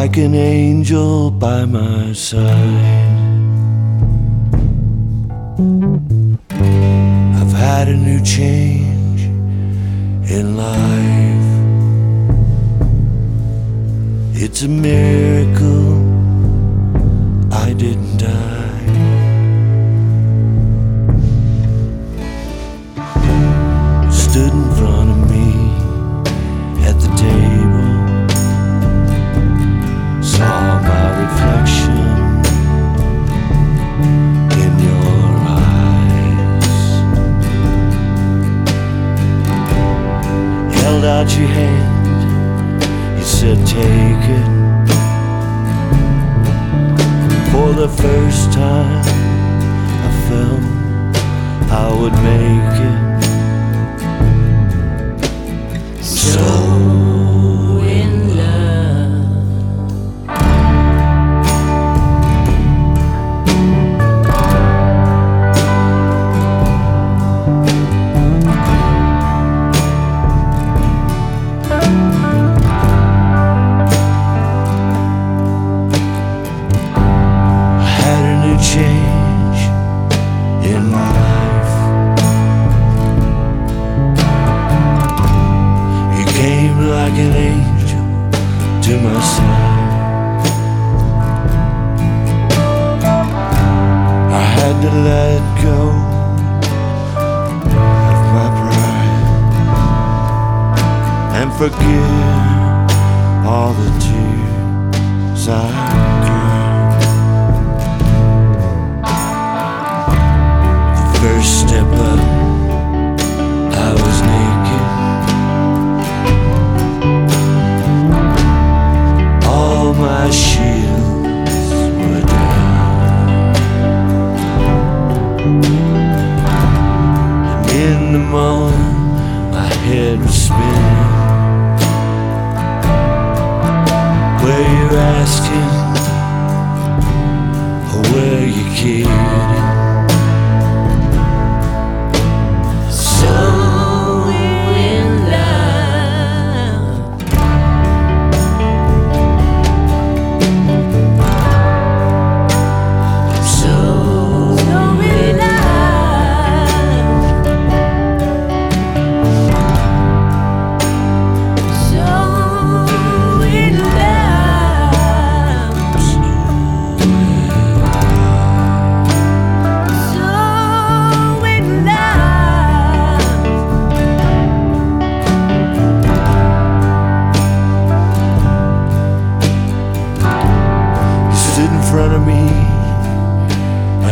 like an angel by my side. I've had a new change in life. It's a miracle I didn't die. Held out your hand, you said, Take it. For the first time, side. I had to let go of my pride and forgive all the tears I in the moment, my head was spinning. Where you're asking,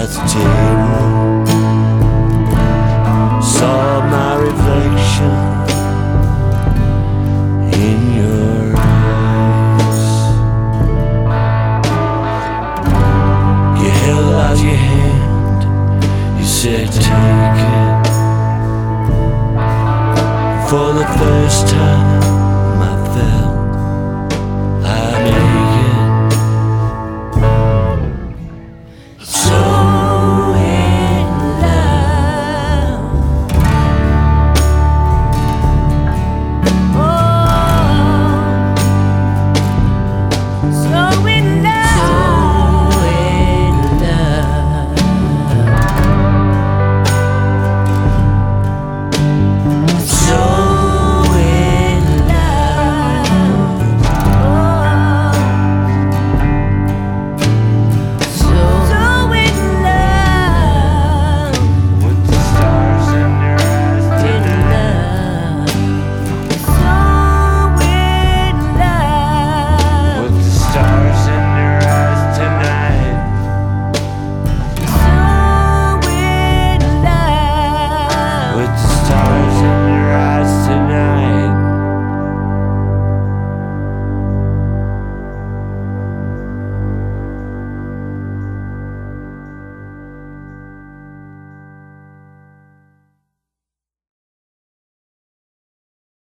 at the table, saw my reflection in your eyes. You held out your hand, you said, Take it. For the first time,